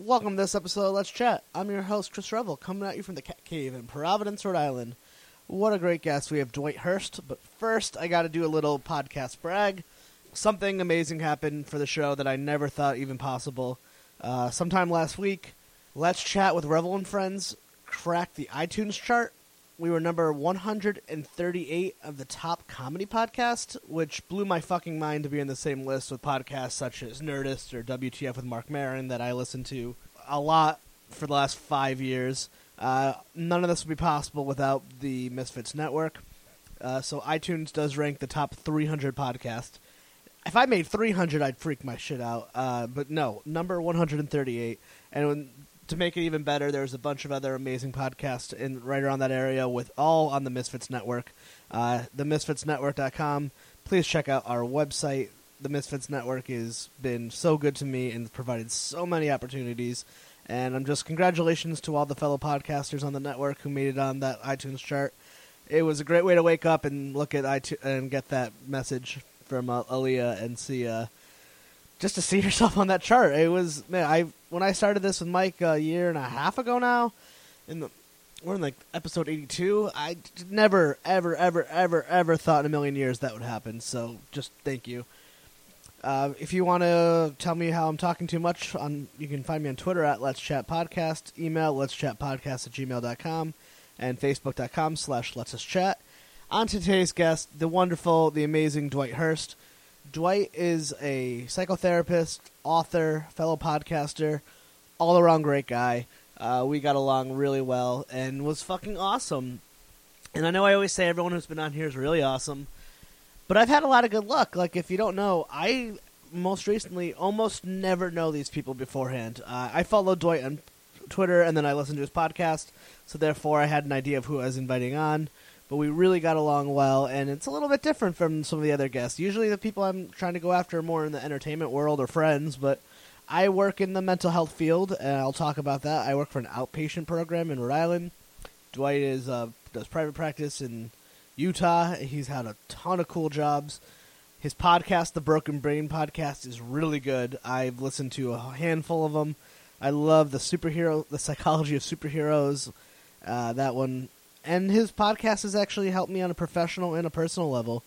Welcome to this episode of Let's Chat. I'm your host, Chris Revel, coming at you from the Cat Cave in Providence, Rhode Island. What a great guest. We have Dwight Hurst, but first I got to do a little podcast brag. Something amazing happened for the show that I never thought even possible. Uh, sometime last week, Let's Chat with Revel and Friends cracked the iTunes chart. We were number 138 of the top comedy podcast, which blew my fucking mind to be in the same list with podcasts such as Nerdist or WTF with Marc Maron that I listen to a lot for the last five years. Uh, none of this would be possible without the Misfits Network. Uh, so iTunes does rank the top 300 podcast. If I made 300, I'd freak my shit out. Uh, but no, number 138. And when, to make it even better, there's a bunch of other amazing podcasts in right around that area with all on the Misfits Network. Uh, themisfitsnetwork.com. Please check out our website. The Misfits Network has been so good to me and provided so many opportunities. And I'm just congratulations to all the fellow podcasters on the network who made it on that iTunes chart. It was a great way to wake up and look at iTunes and get that message from uh, Aaliyah and see uh, just to see yourself on that chart. It was man, I when I started this with Mike a year and a half ago now, in the we're in like episode 82. I never, ever, ever, ever, ever thought in a million years that would happen. So just thank you. Uh, if you want to tell me how I'm talking too much, on you can find me on Twitter at Let's Chat Podcast, email Let's Chat Podcast at gmail.com, and Facebook.com slash Let's Us Chat. On to today's guest, the wonderful, the amazing Dwight Hurst. Dwight is a psychotherapist, author, fellow podcaster, all around great guy. Uh, we got along really well and was fucking awesome. And I know I always say everyone who's been on here is really awesome, but I've had a lot of good luck. Like, if you don't know, I most recently almost never know these people beforehand. Uh, I followed Dwight on Twitter and then I listened to his podcast, so therefore I had an idea of who I was inviting on but we really got along well, and it's a little bit different from some of the other guests. Usually, the people I'm trying to go after are more in the entertainment world or friends, but I work in the mental health field, and I'll talk about that. I work for an outpatient program in Rhode Island. Dwight is uh, does private practice in Utah. He's had a ton of cool jobs. His podcast, the Broken Brain podcast, is really good. I've listened to a handful of them. I love the superhero, the psychology of superheroes. Uh, that one and his podcast has actually helped me on a professional and a personal level.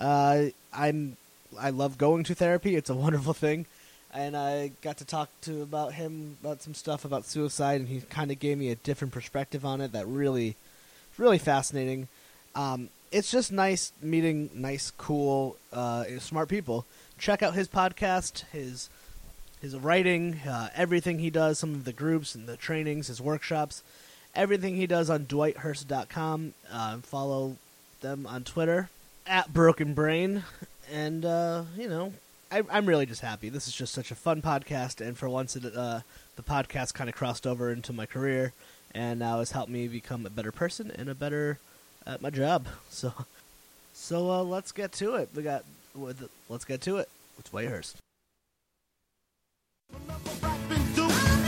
Uh, I'm I love going to therapy; it's a wonderful thing, and I got to talk to about him about some stuff about suicide, and he kind of gave me a different perspective on it that really, really fascinating. Um, it's just nice meeting nice, cool, uh, smart people. Check out his podcast, his his writing, uh, everything he does, some of the groups and the trainings, his workshops everything he does on dwighthurst.com. Uh, follow them on Twitter at Broken Brain, and uh, you know, I, am really just happy. This is just such a fun podcast, and for once, it, uh, the podcast kind of crossed over into my career, and now has helped me become a better person and a better at my job. So, so uh, let's get to it. We got let's get to it. It's Dwight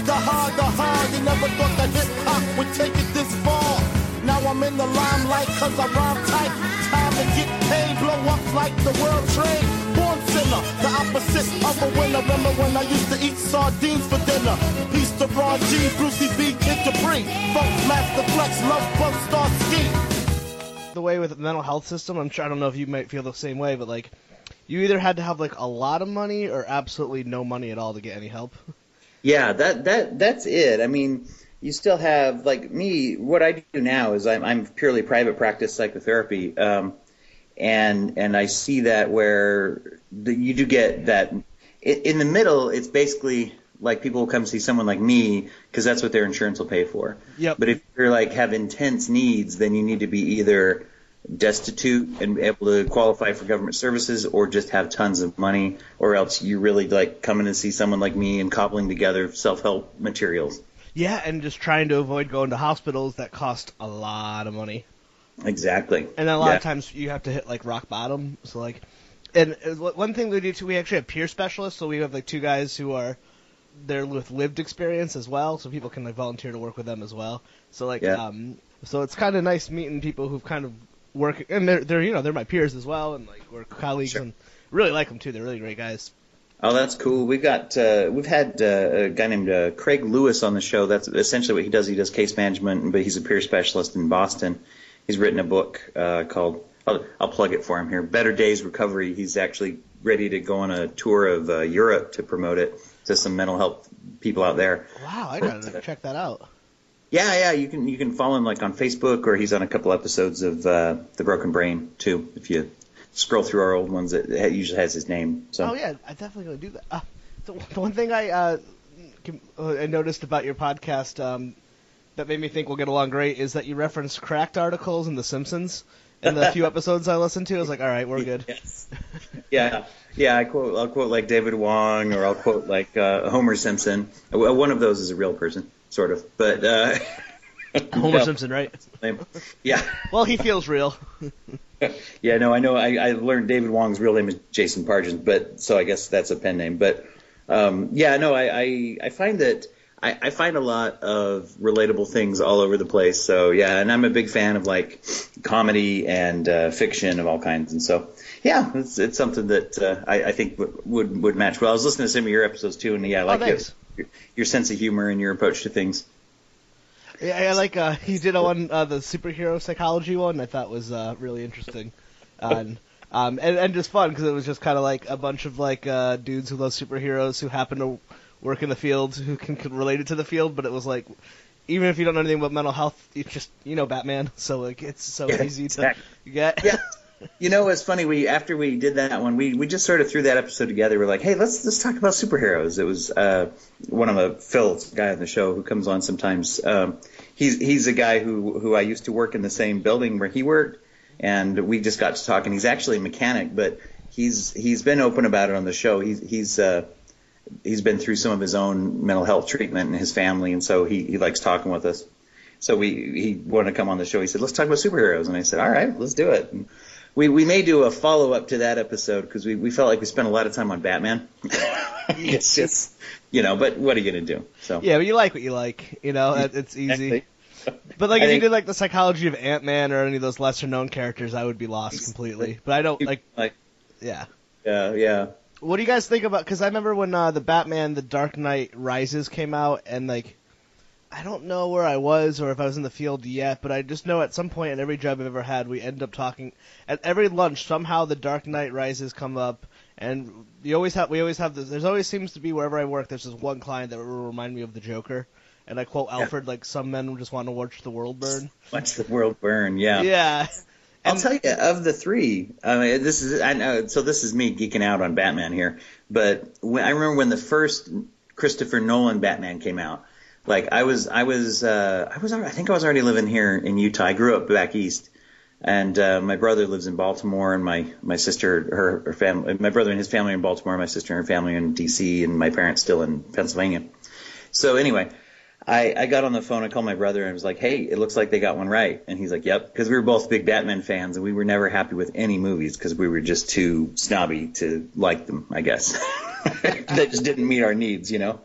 The hard, the hard, you never thought that hip hop would take it this far. Now I'm in the limelight cause I rhyme tight. Time to get paid, blow up like the world trade. Born sinner, the opposite of a winner. Remember when I used to eat sardines for dinner? Peace to Ron G, Brucey B, Kid Capri. Funk Master Flex, Love Bug Star Ski. The way with the mental health system, I'm sure I don't know if you might feel the same way, but like you either had to have like a lot of money or absolutely no money at all to get any help. Yeah, that that that's it. I mean, you still have like me. What I do now is I'm, I'm purely private practice psychotherapy, um, and and I see that where the, you do get that in the middle. It's basically like people will come see someone like me because that's what their insurance will pay for. Yep. But if you're like have intense needs, then you need to be either destitute and able to qualify for government services or just have tons of money or else you really like coming to see someone like me and cobbling together self-help materials. Yeah, and just trying to avoid going to hospitals that cost a lot of money. Exactly. And a lot yeah. of times you have to hit like rock bottom. So like, and one thing we do too, we actually have peer specialists. So we have like two guys who are they're with lived experience as well, so people can like volunteer to work with them as well. So like, Yeah. um, so it's kind of nice meeting people who've kind of work, and they're they're you know they're my peers as well, and like we're colleagues, Sure. and really like them too. They're really great guys. Oh, that's cool. We've got uh, we've had uh, a guy named uh, Craig Lewis on the show. That's essentially what he does. He does case management, but he's a peer specialist in Boston. He's written a book uh, called I'll, I'll plug it for him here. Better Days Recovery. He's actually ready to go on a tour of uh, Europe to promote it to some mental health people out there. Wow, I gotta check that out. Yeah, yeah, you can you can follow him like on Facebook or he's on a couple episodes of uh, The Broken Brain too. If you scroll through our old ones, it, it usually has his name. So Oh yeah, I definitely gonna do that. Uh, the, the one thing I uh, com- uh, I noticed about your podcast um, that made me think we'll get along great is that you reference cracked articles in The Simpsons. In the few episodes I listened to, I was like, all right, we're good. Yes. Yeah, yeah. I quote. I'll quote like David Wong, or I'll quote like uh, Homer Simpson. Uh, One of those is a real person, sort of. But uh, Homer no, Simpson, right? Yeah, Well, he feels real. yeah. No, I know. I, I learned David Wong's real name is Jason Pargin, but so I guess that's a pen name. But um, yeah, no, I, I I find that. I, I find a lot of relatable things all over the place. So yeah, and I'm a big fan of like comedy and uh, fiction of all kinds. And so yeah, it's, it's something that uh, I, I think w- would would match well. I was listening to some of your episodes too, and yeah, I like your, thanks. Your your sense of humor and your approach to things. Yeah, I like uh, he did a one uh, the superhero psychology one. I thought was uh, really interesting, and um, and, and just fun because it was just kind of like a bunch of like uh, dudes who love superheroes who happen to work in the field who can, can relate it to the field. But it was like even if you don't know anything about mental health, you just you know Batman, so like it's so Yeah, easy exactly. to get. Yeah. You know, it's funny. We after we did that one, we we just sort of threw that episode together. We're like, hey, let's let's talk about superheroes. It was uh, one of the Phil, guy on the show who comes on sometimes. Um, he's he's a guy who who I used to work in the same building where he worked, and we just got to talking. He's actually a mechanic, but he's he's been open about it on the show. He's he's uh, he's been through some of his own mental health treatment and his family, and so he he likes talking with us. So we he wanted to come on the show. He said, "Let's talk about superheroes," and I said, "All right, let's do it." And we we may do a follow up to that episode because we we felt like we spent a lot of time on Batman. it's just you know, but what are you gonna do? So Yeah, but you like what you like, you know. it- It's easy. But like I if you did like the psychology of Ant Man or any of those lesser known characters, I would be lost completely. But I don't like. like Yeah. yeah yeah What do you guys think about? Because I remember when uh, the Batman: The Dark Knight Rises came out, and like, I don't know where I was or if I was in the field yet, but I just know at some point in every job I've ever had, we end up talking at every lunch. Somehow the Dark Knight Rises come up, and you always have we always have this. There's always seems to be wherever I work. There's this one client that will remind me of the Joker, and I quote Alfred like some men just want to watch the world burn. watch the world burn. Yeah. Yeah. I'll tell you, of the three, I mean, this is I know. So this is me geeking out on Batman here, but when, I remember when the first Christopher Nolan Batman came out. Like I was, I was, uh, I was, I think I was already living here in Utah. I grew up back east, and uh, my brother lives in Baltimore, and my my sister, her, her family, my brother and his family in Baltimore, my sister and her family in D.C., and my parents still in Pennsylvania. So anyway, I, I got on the phone. I called my brother and was like, "Hey, it looks like they got one right." And he's like, "Yep," because we were both big Batman fans, and we were never happy with any movies because we were just too snobby to like them. I guess that just didn't meet our needs, you know.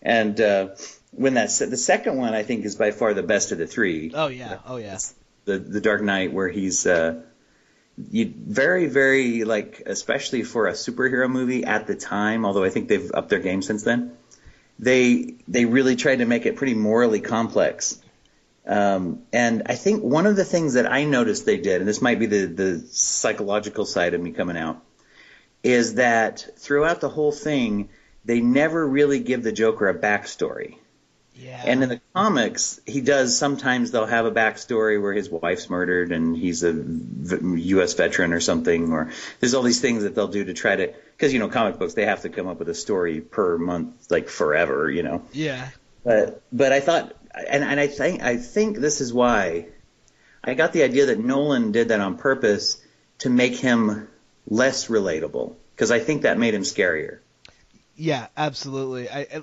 And uh, when that se- the second one, I think, is by far the best of the three. Oh yeah. Oh yeah. The the Dark Knight, where he's uh, you very very like, especially for a superhero movie at the time. Although I think they've upped their game since then they they really tried to make it pretty morally complex. Um, and I think one of the things that I noticed they did, and this might be the the psychological side of me coming out, is that throughout the whole thing, they never really give the Joker a backstory. Yeah. And in the comics, he does sometimes they'll have a backstory where his wife's murdered and he's a v- U.S. veteran or something, or there's all these things that they'll do to try to, because you know, comic books they have to come up with a story per month, like forever, you know. yeah. But but I thought, and and I think I think this is why I got the idea that Nolan did that on purpose to make him less relatable, because I think that made him scarier. Yeah, absolutely. I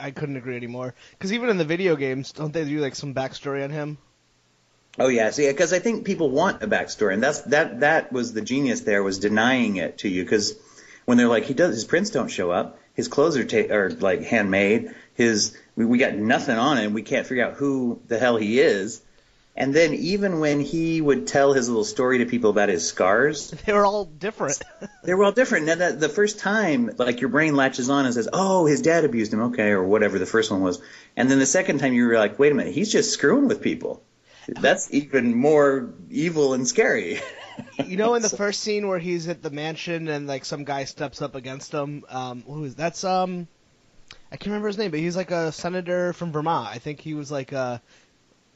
I, couldn't agree anymore. Because even in the video games, don't they do like some backstory on him? Oh yeah, see, because I think people want a backstory, and that's that that was the genius there was denying it to you because when they're like he does his prints don't show up, his clothes are ta- are like handmade, his we, we got nothing on him, we can't figure out who the hell he is. And then even when he would tell his little story to people about his scars, They were all different. they were all different. Now that the first time, like your brain latches on and says, "Oh, his dad abused him," okay, or whatever the first one was, and then the second time you were like, "Wait a minute, he's just screwing with people." That's even more evil and scary. you know, in the first scene where he's at the mansion and like some guy steps up against him. Um, who is that's um, I can't remember his name, but he's like a senator from Vermont. I think he was like a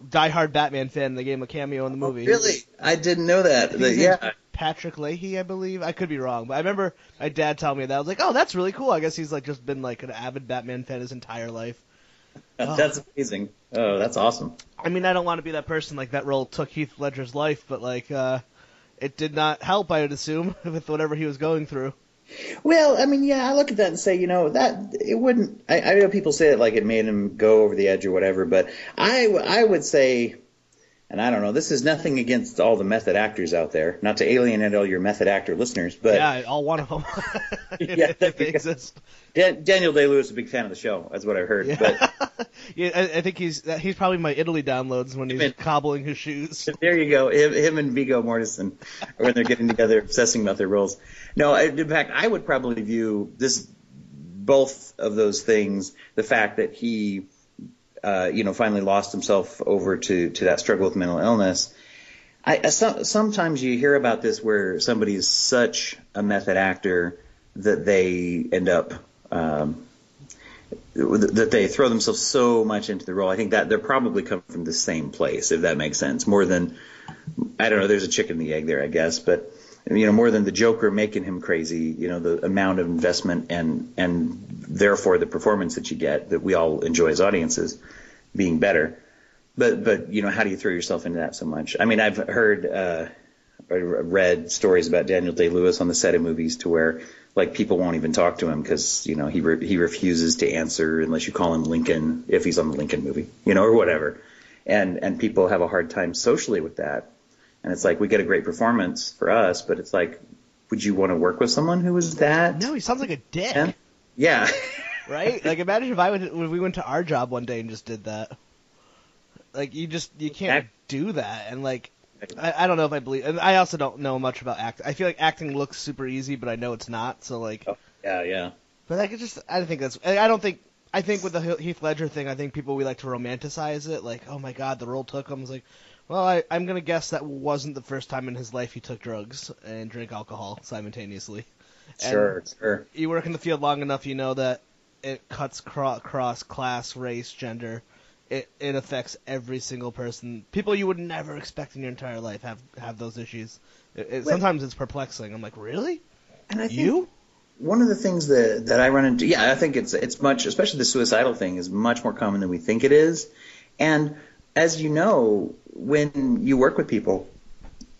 diehard Batman fan. They gave him a cameo in the movie. really, I didn't know that. The- yeah, Patrick Leahy, I believe. I could be wrong, but I remember my dad telling me that. I was like, oh, that's really cool. I guess he's like just been like an avid Batman fan his entire life. that's amazing. Oh, that's awesome. I mean, I don't want to be that person. Like that role took Heath Ledger's life, but like, uh, it did not help. I would assume with whatever he was going through. Well, I mean, yeah, I look at that and say, you know, that it wouldn't. I, I know people say it like it made him go over the edge or whatever, but I I would say, and I don't know, this is nothing against all the method actors out there, not to alienate all your method actor listeners, but yeah, all one of them. if, Yeah, if they exist. Dan, Daniel Day Lewis is a big fan of the show. That's what I heard. But yeah, I, I think he's he's probably my Italy downloads when he's Wait. cobbling his shoes. there you go. Him, him and Viggo Mortensen, when they're getting together, obsessing about their roles. No, I- in fact, I would probably view this both of those things. The fact that he, uh, you know, finally lost himself over to to that struggle with mental illness. I, I some, sometimes you hear about this where somebody is such a method actor that they end up. Um, that they throw themselves so much into the role. I think that they're probably come from the same place, if that makes sense. More than I don't know. There's a chicken and the egg there, I guess, but you know, more than the Joker making him crazy. You know, the amount of investment and and therefore the performance that you get that we all enjoy as audiences being better. But but you know, how do you throw yourself into that so much? I mean, I've heard. Uh, read stories about Daniel Day Lewis on the set of movies to where like people won't even talk to him because you know he re- he refuses to answer unless you call him Lincoln if he's on the Lincoln movie, you know, or whatever. And and people have a hard time socially with that. And it's like we get a great performance for us, but it's like, would you want to work with someone who was that? No, he sounds like a dick. Yeah. Yeah. right? Like imagine if I went if we went to our job one day and just did that. Like you just you can't Act- do that, and like I, I don't know if I believe. And I also don't know much about act. I feel like acting looks super easy, but I know it's not. So like, oh, yeah, yeah. but like it just I don't think that's. I don't think. I think with the Heath Ledger thing, I think people we like to romanticize it. Like, oh my god, the role took him. It's like, well, I, I'm gonna guess that wasn't the first time in his life he took drugs and drank alcohol simultaneously. And- Sure, sure. you work in the field long enough, you know that it cuts cro- cross class, race, gender. It it affects every single person. People you would never expect in your entire life have have those issues. It, it, sometimes it's perplexing. I'm like, really? And I think You? one of the things that that I run into, yeah, I think it's it's much, especially the suicidal thing, is much more common than we think it is. And as you know, when you work with people,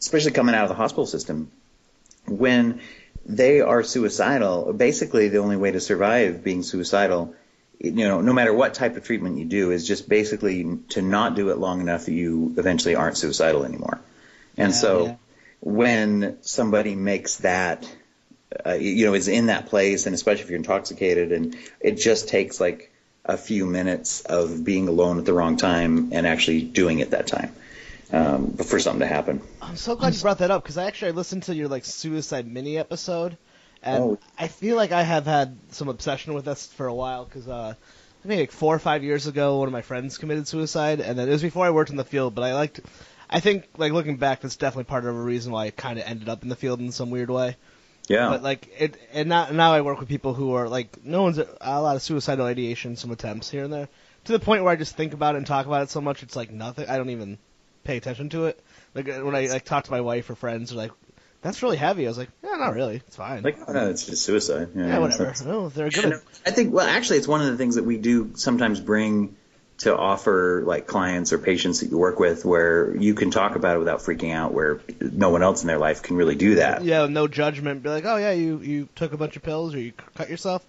especially coming out of the hospital system, when they are suicidal, basically the only way to survive being suicidal, you know, no matter what type of treatment you do, is just basically to not do it long enough that you eventually aren't suicidal anymore. And Yeah, so yeah. when somebody makes that uh, you know, is in that place, and especially if you're intoxicated, and it just takes like a few minutes of being alone at the wrong time and actually doing it that time um, for something to happen. I'm so glad you brought that up because I actually I listened to your like suicide mini episode, and Oh. I feel like I have had some obsession with this for a while because uh, I think like four or five years ago, one of my friends committed suicide, and then it was before I worked in the field. But I liked, I think like looking back, that's definitely part of a reason why I kind of ended up in the field in some weird way. Yeah, But like it, and now now I work with people who are like no one's a lot of suicidal ideation, some attempts here and there, to the point where I just think about it and talk about it so much it's like nothing. I don't even pay attention to it. Like uh, when I like talk to my wife or friends, they're like, "That's really heavy." I was like, "Yeah, not really. It's fine. like oh, no, it's just suicide. Yeah, yeah, whatever. No, they're You good. know, At, I think well, actually, it's one of the things that we do sometimes bring to offer like clients or patients that you work with, where you can talk about it without freaking out, where no one else in their life can really do that. yeah, no judgment. Be like, "Oh yeah, you you took a bunch of pills or you cut yourself."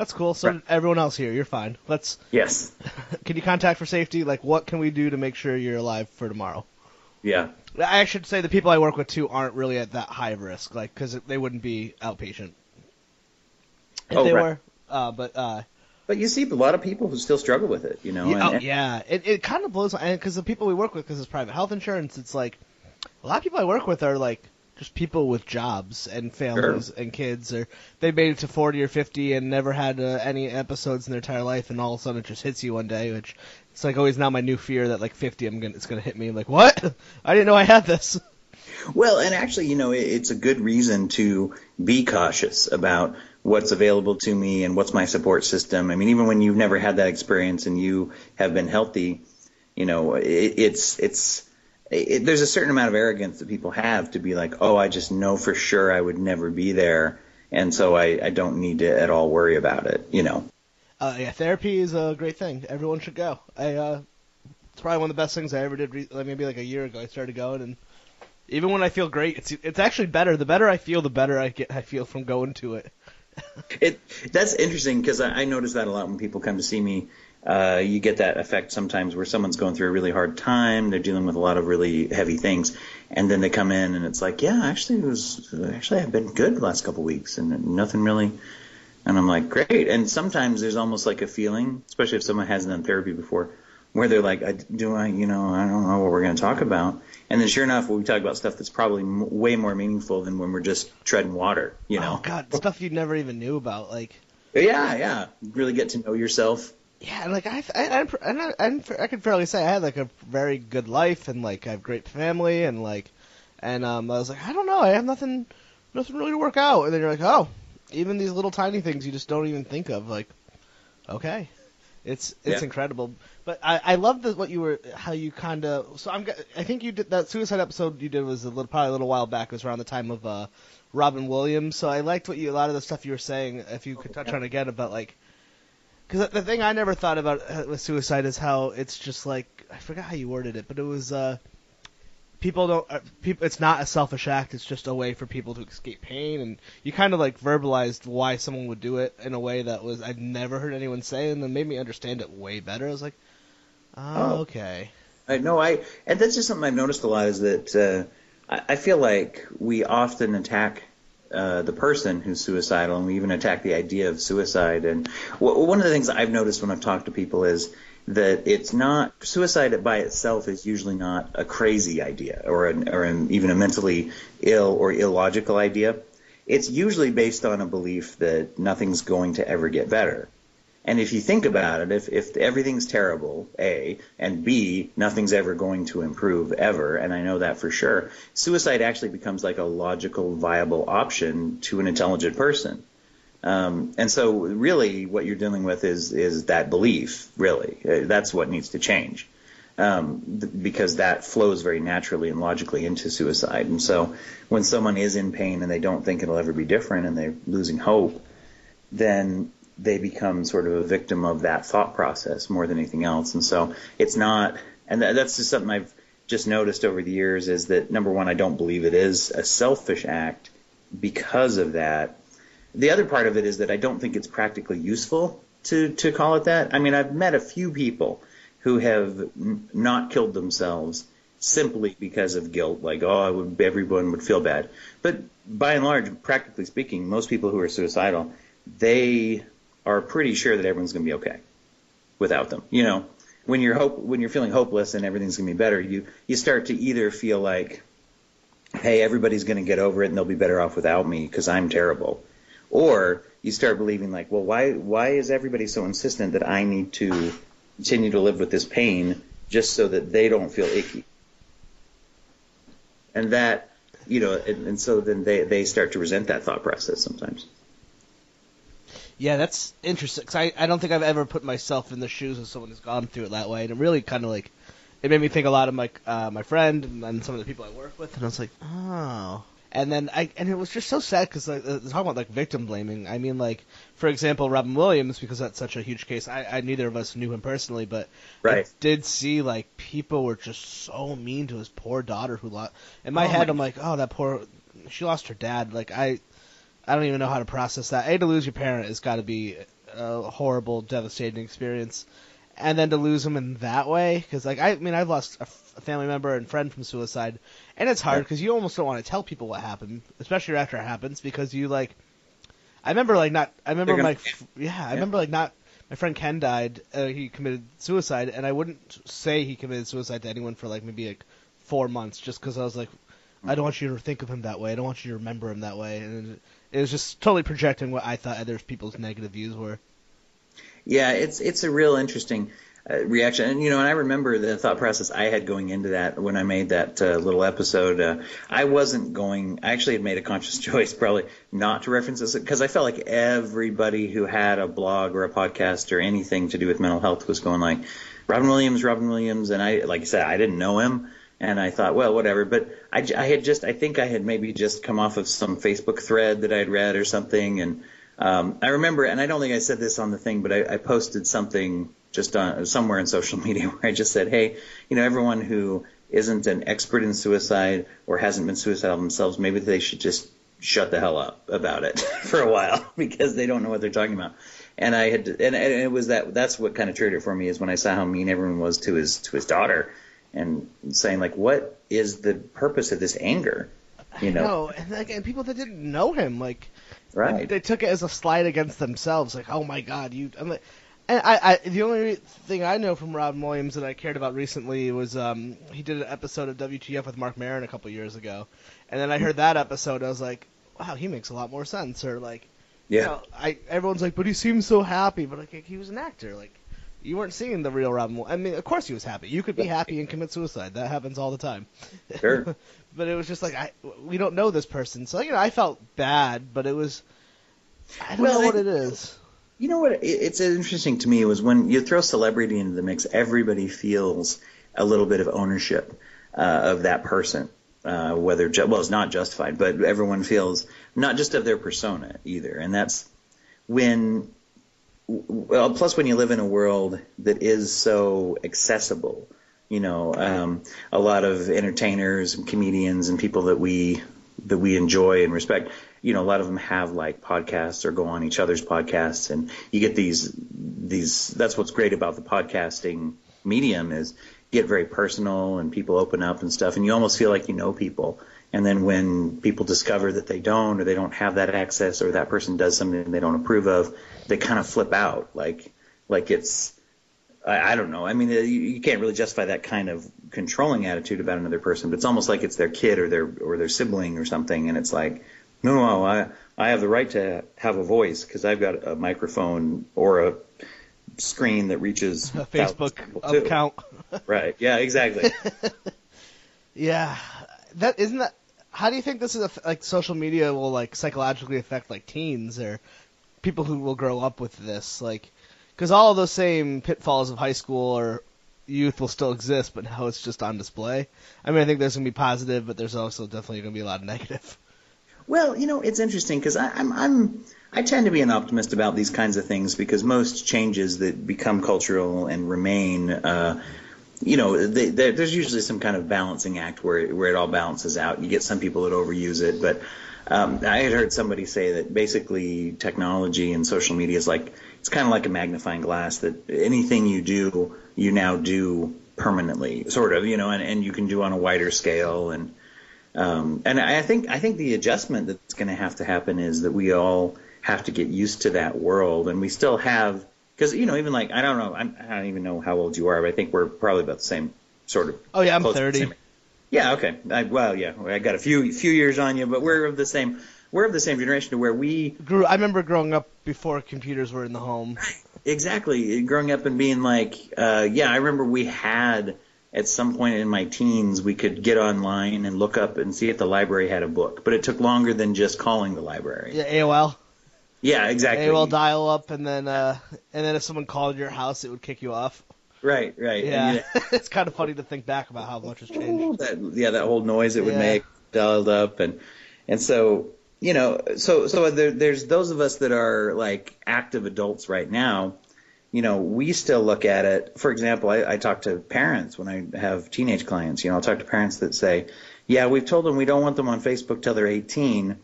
That's cool. So Right. everyone else here, you're fine. Let's. Yes. Can you contact for safety? Like, what can we do to make sure you're alive for tomorrow? Yeah. I should say the people I work with too aren't really at that high of risk, like because they wouldn't be outpatient if Oh, they right. were. Uh, but uh, but you see a lot of people who still struggle with it, you know. Yeah, and, oh, yeah. It it kind of blows my because the people we work with, because it's private health insurance, it's like a lot of people I work with are like just people with jobs and families Sure. and kids, or they made it to forty or fifty and never had uh, any episodes in their entire life, and all of a sudden it just hits you one day, which it's like always now my new fear that like fifty, I'm gonna it's gonna hit me. I'm like, what? I didn't know I had this. Well, and actually, you know, it's a good reason to be cautious about what's available to me and what's my support system. I mean, even when you've never had that experience and you have been healthy, you know, it, it's it's it, there's a certain amount of arrogance that people have to be like, oh, I just know for sure I would never be there, and so I, I don't need to at all worry about it, you know. Uh, yeah, therapy is a great thing. Everyone should go. I uh, it's probably one of the best things I ever did. Re- like maybe like a year ago, I started going, and even when I feel great, it's it's actually better. The better I feel, the better I get. I feel from going to it. It that's interesting because I, I notice that a lot when people come to see me. Uh, you get that effect sometimes where someone's going through a really hard time, they're dealing with a lot of really heavy things, and then they come in and it's like, yeah, actually it was actually I've been good the last couple of weeks and nothing really. And I'm like, great. And sometimes there's almost like a feeling, especially if someone hasn't done therapy before, where they're like, I, do I, you know, I don't know what we're going to talk about. And then sure enough, we talk about stuff that's probably m- way more meaningful than when we're just treading water, you know. Oh God, stuff you never even knew about, like. Yeah, yeah. Really get to know yourself. Yeah, and like I, I, I'm, I'm, I can fairly say I had like a very good life, and like I have great family, and like, and um, I was like, I don't know, I have nothing, nothing really to work out, and then you're like, oh, even these little tiny things you just don't even think of, like, okay, it's it's Yeah. incredible. But I, I love the, what you were, how you kind of, so I'm, I think you did that suicide episode you did was a little, probably a little while back. It was around the time of uh, Robin Williams. So I liked what you, a lot of the stuff you were saying. If you could touch on again about like. Because the thing I never thought about uh, with suicide is how it's just like I forgot how you worded it, but it was uh, people don't uh, people. It's not a selfish act. It's just a way for people to escape pain, and you kind of like verbalized why someone would do it in a way that was I'd never heard anyone say, and then made me understand it way better. I was like, oh, Oh. okay, I know I, and that's just something I've noticed a lot is that uh, I, I feel like we often attack uh, the person who's suicidal, and we even attack the idea of suicide. And w- one of the things I've noticed when I've talked to people is that it's not suicide by itself is usually not a crazy idea or an, or an, even a mentally ill or illogical idea. It's usually based on a belief that nothing's going to ever get better. And if you think about it, if, if everything's terrible, A, and B, nothing's ever going to improve ever, and I know that for sure, suicide actually becomes like a logical, viable option to an intelligent person. Um, and so really what you're dealing with is, is that belief, really. Uh, That's what needs to change. Um, th- because that flows very naturally and logically into suicide. And so when someone is in pain and they don't think it'll ever be different and they're losing hope, then they become sort of a victim of that thought process more than anything else. And so it's not, and that's just something I've just noticed over the years is that number one, I don't believe it is a selfish act because of that. The other part of it is that I don't think it's practically useful to, to call it that. I mean, I've met a few people who have not killed themselves simply because of guilt, like, oh, I would, everyone would feel bad. But by and large, practically speaking, most people who are suicidal, they are pretty sure that everyone's going to be okay without them. You know, when you're hope, when you're feeling hopeless and everything's going to be better, you you start to either feel like, hey, everybody's going to get over it and they'll be better off without me because I'm terrible, or you start believing like, well, why why is everybody so insistent that I need to continue to live with this pain just so that they don't feel icky? And that, you know, and, and so then they they start to resent that thought process sometimes. Yeah, that's interesting. Cause I, I don't think I've ever put myself in the shoes of someone who's gone through it that way, and it really kind of like it made me think a lot of my uh, my friend and, and some of the people I work with, and I was like, oh. And then I and it was just so sad because like, uh, talking about like victim blaming. I mean, like for example, Robin Williams because that's such a huge case. I, I neither of us knew him personally, but I did see like people were just so mean to his poor daughter who lost. In my Oh, head, my- I'm like, oh, that poor. She lost her dad. Like I, I don't even know how to process that. A to lose your parent has got to be a horrible, devastating experience, and then to lose them in that way, because like I, I mean, I've lost a, f- a family member and friend from suicide, and it's hard because you almost don't want to tell people what happened, especially after it happens, because you like. I remember like not. I remember gonna- like f- yeah, I remember like not my friend Ken died. Uh, he committed suicide, and I wouldn't say he committed suicide to anyone for like maybe like four months, just because I was like, I don't want you to think of him that way. I don't want you to remember him that way, and it was just totally projecting what I thought other people's negative views were. Yeah, it's it's a real interesting uh, reaction, and you know, and I remember the thought process I had going into that when I made that uh, little episode. Uh, I wasn't going. I actually had made a conscious choice, probably not to reference this, because I felt like everybody who had a blog or a podcast or anything to do with mental health was going like, Robin Williams, Robin Williams, and I, like I said, I didn't know him. And I thought, well, whatever. But I, I had just, I think I had maybe just come off of some Facebook thread that I'd read or something. And um, I remember, and I don't think I said this on the thing, but I, I posted something just on somewhere in social media where I just said, hey, you know, everyone who isn't an expert in suicide or hasn't been suicidal themselves, maybe they should just shut the hell up about it for a while because they don't know what they're talking about. And I had, and, and it was that, that's what kind of triggered it for me is when I saw how mean everyone was to his, to his daughter and saying like, what is the purpose of this anger? You know, no, and, like, and people that didn't know him, like, right? They took it as a slight against themselves, like, oh my god, you. I'm like, and I, I, the only thing I know from Robin Williams that I cared about recently was um, he did an episode of WTF with Marc Maron a couple years ago, and then I heard that episode, I was like, wow, he makes a lot more sense, or like, yeah, you know, I everyone's like, but he seems so happy, but like he was an actor, like you weren't seeing the real Robin. I mean, of course he was happy. You could be happy and commit suicide. That happens all the time. Sure. but it was just like I we don't know this person, so you know I felt bad, but it was I don't Well, know what it is. You know what? it- It's interesting to me was when you throw celebrity into the mix, everybody feels a little bit of ownership uh, of that person. Uh, whether ju- well, it's not justified, but everyone feels not just of their persona either, and that's when. Well, plus when you live in a world that is so accessible, you know, um, a lot of entertainers and comedians and people that we that we enjoy and respect. You know, a lot of them have like podcasts or go on each other's podcasts, and you get these these. That's what's great about the podcasting medium is get very personal and people open up and stuff, and you almost feel like you know people. And then when people discover that they don't, or they don't have that access, or that person does something they don't approve of, they kind of flip out, like like it's I, I don't know. I mean, you, you can't really justify that kind of controlling attitude about another person, but it's almost like it's their kid or their or their sibling or something, and it's like, no, no, I I have the right to have a voice because I've got a microphone or a screen that reaches A Facebook account. Right? Yeah, exactly. Yeah, that isn't that. How do you think this is like social media will like psychologically affect like teens or people who will grow up with this? Like, because all of those same pitfalls of high school or youth will still exist, but now it's just on display. I mean, I think there's gonna be positive, but there's also definitely gonna be a lot of negative. Well, you know, it's interesting because I'm I'm I tend to be an optimist about these kinds of things because most changes that become cultural and remain, uh, you know, they, there's usually some kind of balancing act where it, where it all balances out. You get some people that overuse it, but um, I had heard somebody say that basically technology and social media is like it's kind of like a magnifying glass that anything you do, you now do permanently, sort of, you know, and, and you can do on a wider scale and. Um, and I think I think the adjustment that's going to have to happen is that we all have to get used to that world, and we still have because you know even like I don't know I'm, I don't even know how old you are, but I think we're probably about the same sort of. Oh yeah, I'm 30. Yeah, okay. I, well, yeah, I got a few few years on you, but we're of the same we're of the same generation to where we Grew. I remember growing up before computers were in the home. exactly growing up and being like, uh, yeah, I remember we had at some point in my teens we could get online and look up and see if the library had a book, but it took longer than just calling the library. Yeah, AOL. Yeah, exactly. AOL dial up, and then uh, and then if someone called your house, it would kick you off. Right, right. Yeah, you- it's kind of funny to think back about how much has changed. that yeah, that whole noise it would Yeah. make dialed up and and so you know so so there, there's those of us that are like active adults right now. You know, we still look at it. For example, I, I talk to parents when I have teenage clients. You know, I'll talk to parents that say, "Yeah, we've told them we don't want them on Facebook till they're 18,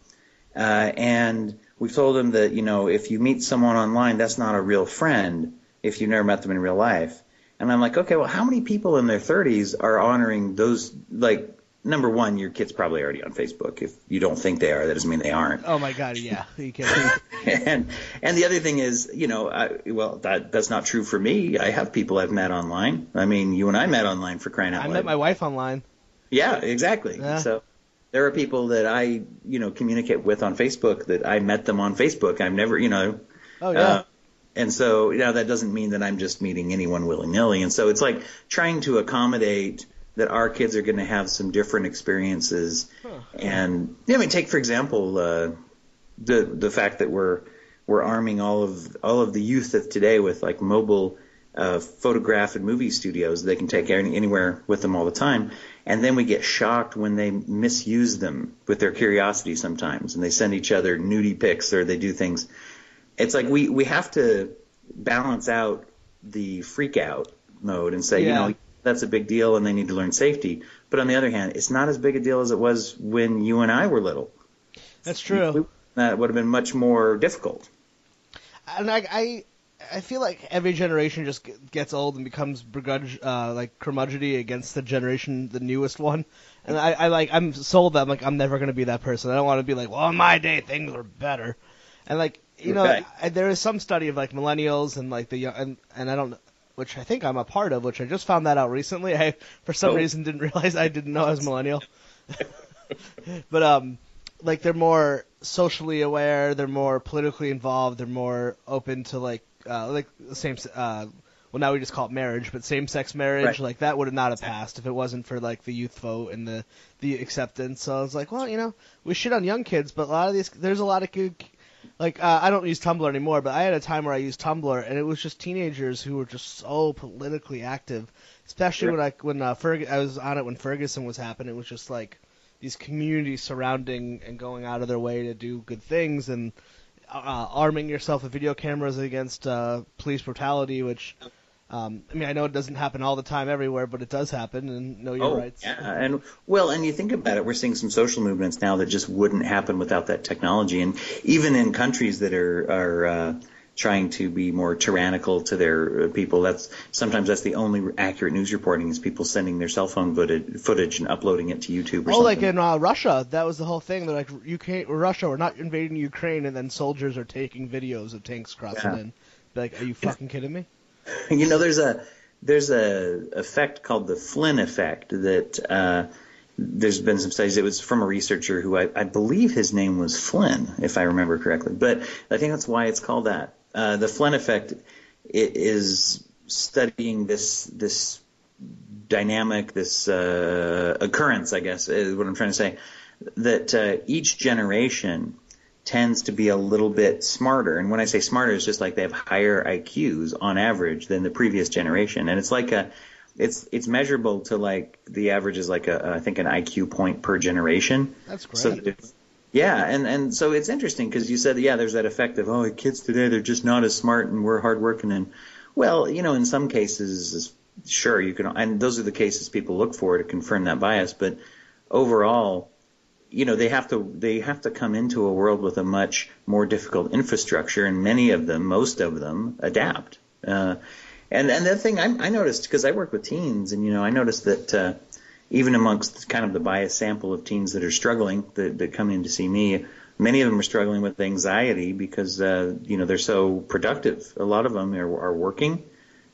uh, and we've told them that you know if you meet someone online, that's not a real friend if you never met them in real life." And I'm like, okay, well, how many people in their 30s are honoring those like number one, your kid's probably already on Facebook. If you don't think they are, that doesn't mean they aren't. Oh my God, yeah, you can't. and and the other thing is, you know, I, well, that that's not true for me. I have people I've met online. I mean, you and I met online for crying out I loud. I met my wife online. Yeah, exactly. Yeah. So there are people that I, you know, communicate with on Facebook that I met them on Facebook. I've never, you know, Oh yeah. uh, and so, you know, that doesn't mean that I'm just meeting anyone willy nilly. And so it's like trying to accommodate that our kids are going to have some different experiences. And, yeah, I mean, take, for example, uh, the, the fact that we're, we're arming all of, all of the youth of today with like mobile, uh, photograph and movie studios. They can take any, anywhere with them all the time. And then we get shocked when they misuse them with their curiosity sometimes. And they send each other nudie pics or they do things it's like we we have to balance out the freak out mode and say, you know, that's a big deal and they need to learn safety. But on the other hand, it's not as big a deal as it was when you and I were little. That's true. That would have been much more difficult. and I, I I feel like every generation just gets old and becomes begrudge uh, like curmudgeony against the generation, the newest one. And I, I like I'm sold that I'm like I'm never gonna be that person. I don't want to be like, well, in my day things were better. And like you know, Okay. I, there is some study of like millennials and like the young and and I don't. Which I think I'm a part of, which I just found that out recently. I, for some Oh. reason, didn't realize I didn't know I was millennial. but um, like they're more socially aware, they're more politically involved, they're more open to like uh, like the same. Uh, well, now we just call it marriage, but same-sex marriage, Right. like that would have not have passed if it wasn't for like the youth vote and the the acceptance. So I was like, well, you know, we shit on young kids, but a lot of these, there's a lot of good. Like uh, I don't use Tumblr anymore, but I had a time where I used Tumblr, and it was just teenagers who were just so politically active. Especially when I when uh, Ferg- I was on it when Ferguson was happening, it was just like these communities surrounding and going out of their way to do good things and uh, arming yourself with video cameras against uh, police brutality, which um, I mean I know it doesn't happen all the time everywhere, but it does happen, and know your oh, rights. yeah, and well, and you think about it, we're seeing some social movements now that just wouldn't happen without that technology, and even in countries that are are uh, trying to be more tyrannical to their uh, people, that's sometimes that's the only accurate news reporting is people sending their cell phone footage, footage and uploading it to YouTube or Oh, something. like in uh, Russia, that was the whole thing. They're like, UK, Russia, we're not invading Ukraine, and then soldiers are taking videos of tanks crossing Yeah. in. Like, are you fucking kidding me? you know, there's a there's a effect called the Flynn effect that uh, there's been some studies. It was from a researcher who I, I believe his name was Flynn, if I remember correctly. But I think that's why it's called that. Uh, the Flynn effect is studying this this dynamic, this uh, occurrence, I guess, is what I'm trying to say. That uh, each generation tends to be a little bit smarter. And when I say smarter, it's just like they have higher IQs on average than the previous generation. And it's like a, it's it's measurable to like the average is like a I think an IQ point per generation. That's great. So that it's- yeah, and and so it's interesting because you said yeah, there's that effect of oh, kids today they're just not as smart and we're hardworking and well, you know, in some cases, sure you can, and those are the cases people look for to confirm that bias. But overall, you know, they have to they have to come into a world with a much more difficult infrastructure, and many of them, most of them, adapt. Uh, and and the thing I, I noticed because I work with teens, and you know, I noticed that uh, even amongst kind of the biased sample of teens that are struggling that, that come in to see me, many of them are struggling with anxiety because uh, you know they're so productive. A lot of them are, are working.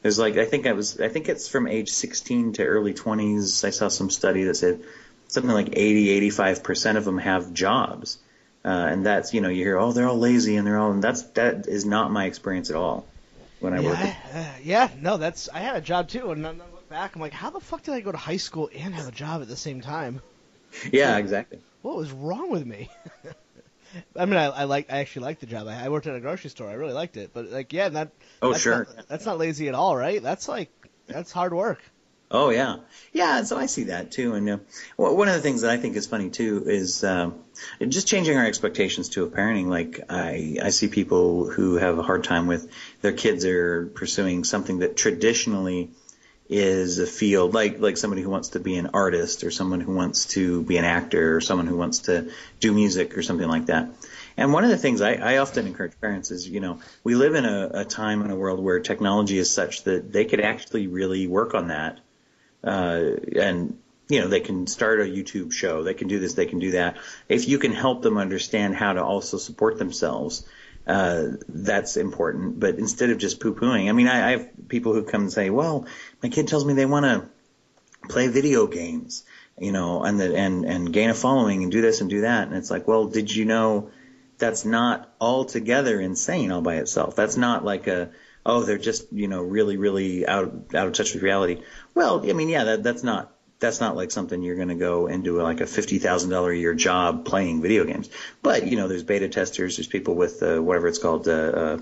There's like I think I was I think it's from age 16 to early 20s. I saw some study that said something like 80 85 percent of them have jobs, uh, and that's you know you hear oh they're all lazy and they're all and that's that is not my experience at all when I yeah, work. Uh, yeah, no, that's I had a job too, and then I look back, I'm like, how the fuck did I go to high school and have a job at the same time? yeah, exactly. What was wrong with me? I mean, I, I like, I actually liked the job. I, I worked at a grocery store. I really liked it, but like, yeah, that. Oh that's sure. Not, that's not lazy at all, right? That's like, that's hard work. Oh yeah, yeah. So I see that too. And uh, well, one of the things that I think is funny too is um, just changing our expectations to a parenting. Like I, I see people who have a hard time with their kids are pursuing something that traditionally is a field, like like somebody who wants to be an artist or someone who wants to be an actor or someone who wants to do music or something like that. And one of the things I, I often encourage parents is, you know, we live in a, a time in a world where technology is such that they could actually really work on that uh, and you know, they can start a YouTube show, they can do this, they can do that. If you can help them understand how to also support themselves, uh, that's important. But instead of just poo-pooing, I mean, I, I have people who come and say, well, my kid tells me they want to play video games, you know, and the, and, and gain a following and do this and do that. And it's like, well, did you know that's not altogether insane all by itself? That's not like a, oh, they're just, you know, really, really out, out of touch with reality. Well, I mean, yeah, that, that's not, that's not like something you're going to go into like a fifty thousand dollar a year job playing video games. But you know, there's beta testers, there's people with uh, whatever it's called. Uh, uh,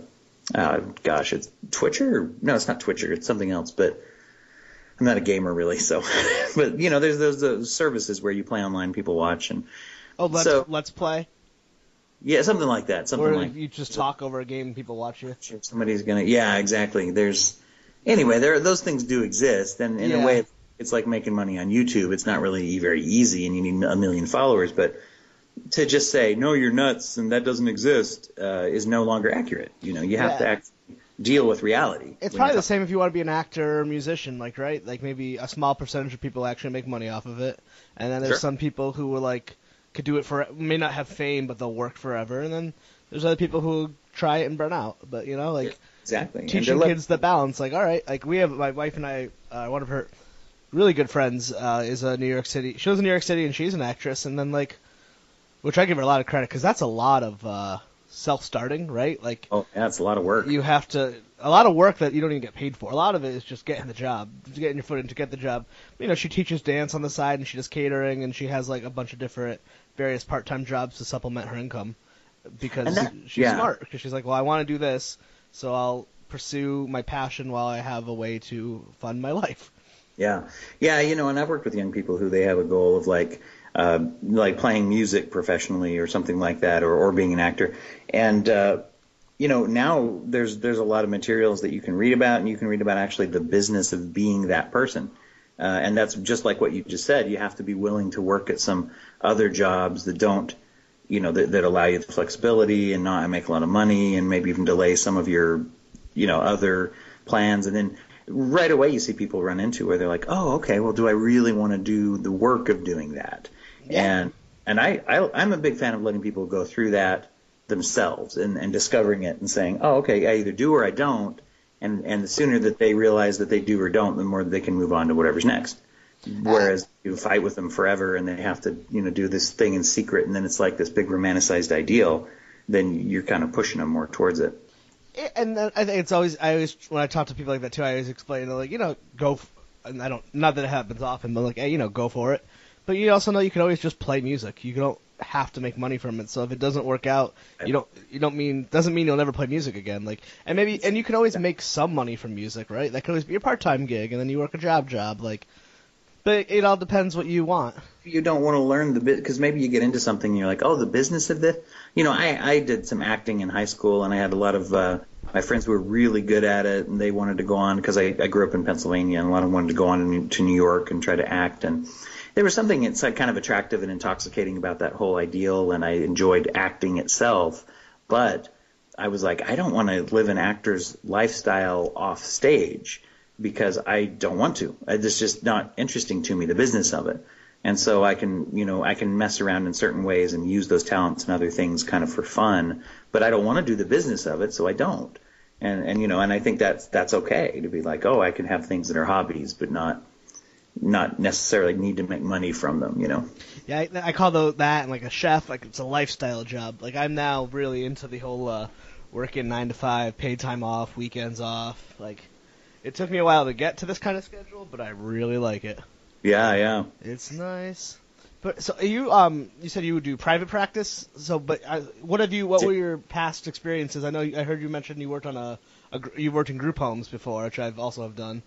uh, gosh, it's Twitcher. No, it's not Twitcher. It's something else. But I'm not a gamer really, so. but you know, there's those, those services where you play online, people watch, and Oh, let's So- let's play. yeah, something like that. Something Or like you just talk over a game and people watch you. somebody's gonna. Yeah, exactly. There's anyway, there those things do exist, and in Yeah. a way, it's like making money on YouTube. It's not really very easy, and you need a million followers. But to just say no, you're nuts, and that doesn't exist, uh, is no longer accurate. You know, you have to Yeah. act, deal with reality. It's probably the same if you want to be an actor or musician, like right? Like maybe a small percentage of people actually make money off of it, and then there's Sure. some people who will like could do it for may not have fame, but they'll work forever, and then there's other people who try it and burn out. But you know, like exactly teaching kids the balance. Like, all right, like we have my wife and I, uh, one of her really good friends uh, is a New York City. She lives in New York City and she's an actress. And then like, which I give her a lot of credit because that's a lot of uh, self-starting, right? Like Oh, yeah, it's a lot of work. you have to a lot of work that you don't even get paid for. A lot of it is just getting the job, getting your foot in to get the job. You know, she teaches dance on the side and she does catering and she has like a bunch of different various part-time jobs to supplement her income because that- she's yeah. smart. Because she's like, well, I want to do this, so I'll pursue my passion while I have a way to fund my life. Yeah, yeah, you know, and I've worked with young people who they have a goal of like, uh, like playing music professionally or something like that, or, or being an actor. And uh, you know, now there's there's a lot of materials that you can read about, and you can read about actually the business of being that person. Uh, and that's just like what you just said. You have to be willing to work at some other jobs that don't, you know, that, that allow you the flexibility and not make a lot of money, and maybe even delay some of your, you know, other plans. And then right away you see people run into where they're like, oh, okay, well, do I really want to do the work of doing that? Yeah. And and I, I I'm a big fan of letting people go through that themselves and, and discovering it and saying, oh, okay, I either do or I don't. And and the sooner that they realize that they do or don't, the more they can move on to whatever's next. Whereas you fight with them forever and they have to, you know, do this thing in secret and then it's like this big romanticized ideal, then you're kind of pushing them more towards it. And then I think it's always I always when I talk to people like that too, I always explain like you know go. F- and I don't not that it happens often, but like hey, you know go for it. But you also know you can always just play music. You don't have to make money from it. So if it doesn't work out, you don't you don't mean doesn't mean you'll never play music again. Like and maybe and you can always make some money from music, right? That could always be your part time gig, and then you work a job job. Like, but it all depends what you want. you don't want to learn the bit because maybe you get into something and you're like, oh, the business of this. You know, I I did some acting in high school and I had a lot of uh, my friends were really good at it and they wanted to go on because I I grew up in Pennsylvania and a lot of them wanted to go on to New- to New York and try to act and there was something it's like kind of attractive and intoxicating about that whole ideal and I enjoyed acting itself, but I was like, I don't want to live an actor's lifestyle off stage because I don't want to. It's just not interesting to me, the business of it. And so I can, you know, I can mess around in certain ways and use those talents and other things kind of for fun, but I don't want to do the business of it, so I don't. And, and, you know, and I think that's, that's okay to be like, oh, I can have things that are hobbies, but not, not necessarily need to make money from them, you know? Yeah, I, I call that like a chef, like it's a lifestyle job. Like I'm now really into the whole uh, working nine to five, paid time off, weekends off. Like it took me a while to get to this kind of schedule, but I really like it. Yeah, yeah. It's nice. But so you um you said you would do private practice. So but uh, what have you what were your past experiences? I know I heard you mention you worked on a, a you worked in group homes before, which I've also have done.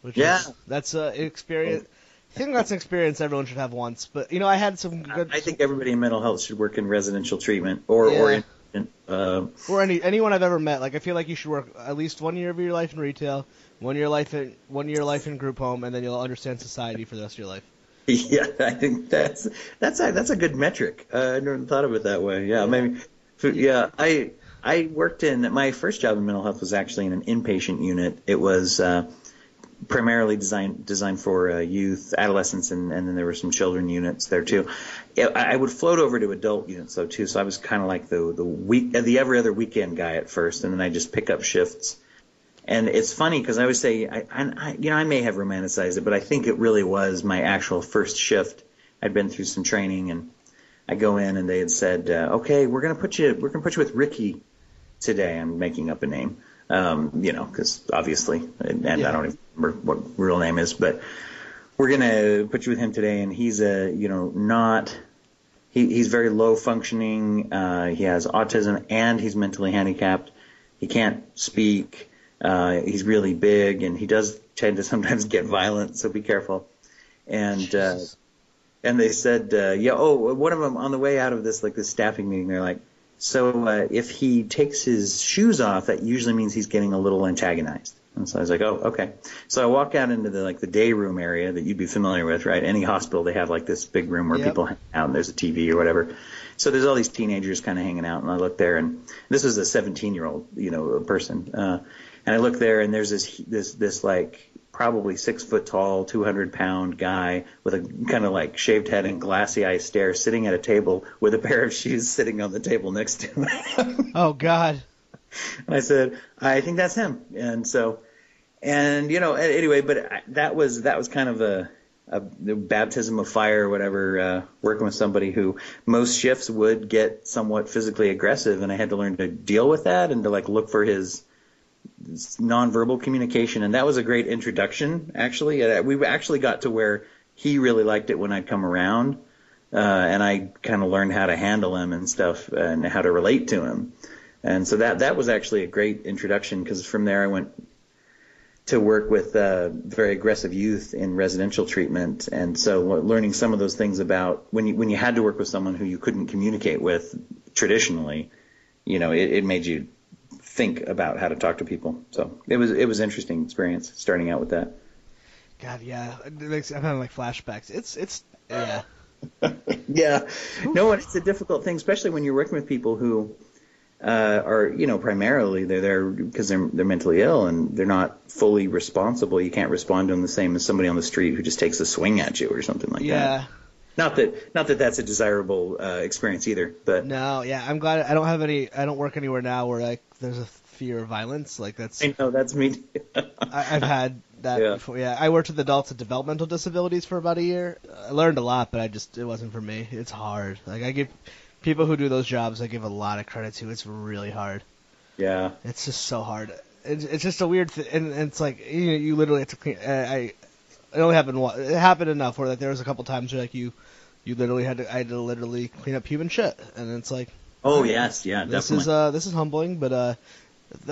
Which Yeah. is, that's a experience. I think that's an experience everyone should have once. But you know, I had some good. I think everybody in mental health should work in residential treatment or, or Yeah. in, uh, or any anyone I've ever met. Like I feel like you should work at least one year of your life in retail, one year life in one year life in group home, and then you'll understand society for the rest of your life. Yeah, I think that's that's a, that's a good metric. Uh, I never thought of it that way. Yeah, maybe. Yeah, I I worked in my first job in mental health was actually in an inpatient unit. It was uh, primarily designed designed for uh, youth, adolescents, and, and then there were some children units there too. I, I would float over to adult units though too, so I was kind of like the the week the every other weekend guy at first, and then I just pick up shifts. And it's funny because I would say, I, I, you know, I may have romanticized it, but I think it really was my actual first shift. I'd been through some training, and I go in, and they had said, uh, "Okay, we're gonna put you, we're gonna put you with Ricky today." I'm making up a name um, you know, because obviously, and, and yeah. I don't even remember what real name is, but we're gonna put you with him today, and he's a, you know, not. He, he's very low functioning. Uh, he has autism and he's mentally handicapped. He can't speak. Uh, he's really big, and he does tend to sometimes get violent. So be careful. And uh, and they said, uh, yeah. Oh, one of them on the way out of this like this staffing meeting, they're like, so uh, if he takes his shoes off, that usually means he's getting a little antagonized. And so I was like, oh, okay. So I walk out into the like the day room area that you'd be familiar with, right? Any hospital, they have like this big room where yep. people hang out and there's a TV or whatever. So there's all these teenagers kind of hanging out, and I look there, and this was a 17 year old, you know, person. Uh, and I look there, and there's this this this like probably six foot tall, 200 pound guy with a kind of like shaved head and glassy eye stare sitting at a table with a pair of shoes sitting on the table next to him. oh, God. And I said, I think that's him. And so, and you know, anyway, but I, that was, that was kind of a, a baptism of fire or whatever, uh, working with somebody who most shifts would get somewhat physically aggressive. And I had to learn to deal with that and to like look for his, nonverbal communication, and that was a great introduction. Actually, we actually got to where he really liked it when I'd come around, uh, and I kind of learned how to handle him and stuff, and how to relate to him. And so that that was actually a great introduction because from there I went to work with uh, very aggressive youth in residential treatment, and so learning some of those things about when you when you had to work with someone who you couldn't communicate with traditionally, you know, it, it made you think about how to talk to people. So it was it was interesting experience starting out with that. God, yeah, makes, I'm having like flashbacks. It's it's yeah. yeah, no, it's a difficult thing, especially when you're working with people who uh, are, you know, primarily they're there because they're they're mentally ill and they're not fully responsible. You can't respond to them the same as somebody on the street who just takes a swing at you or something like yeah. that. Yeah. Not that not that that's a desirable uh, experience either, but no, yeah, I'm glad I don't have any. I don't work anywhere now where like there's a fear of violence. Like that's I know that's me. I, have had that yeah. before. Yeah, I worked with adults with developmental disabilities for about a year. I learned a lot, but I just it wasn't for me. It's hard. Like I give people who do those jobs, I give a lot of credit to. It's really hard. Yeah, it's just so hard. It's, it's just a weird thing, and, and it's like you know, you literally have to clean. I it only happened once it happened enough where like there was a couple times where like you you literally had to I had to literally clean up human shit, and it's like. Oh yes, yeah, this definitely. is uh this is humbling, but uh,